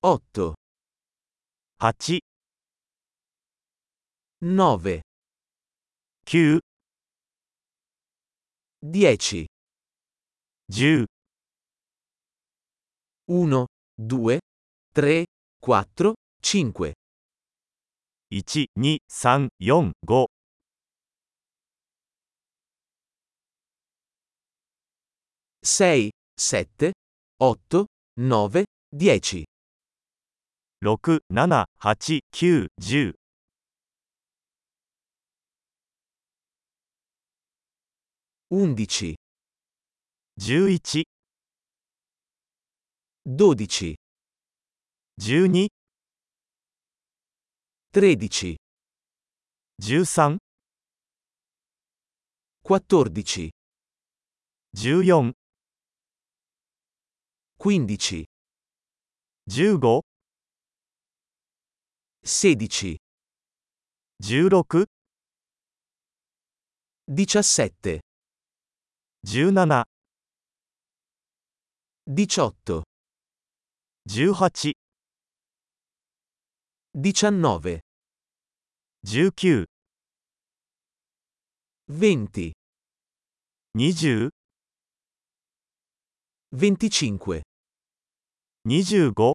8, 8、9, 9、10, 10、1, 2, 3, 4, 5, 1、2、3、4、5、6, 7, 8, 9, 10, 6、7、8、9、10、11, 11、12, 12、13, 13、14, 14、15, 15、16, 16、17, 17、18, 18、19, 19、20, 20、25, 25、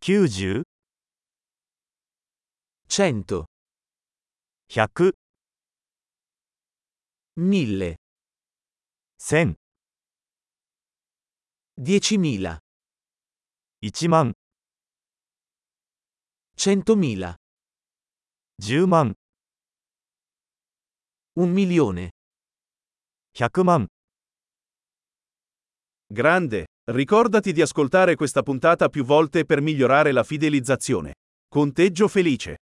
90、 100, 100、 1000, 1000、 10.000, 1万、 100.000, 10万、 un milione. 100万。 Grande! Ricordati di ascoltare questa puntata più volte per migliorare la fidelizzazione. Conteggio felice.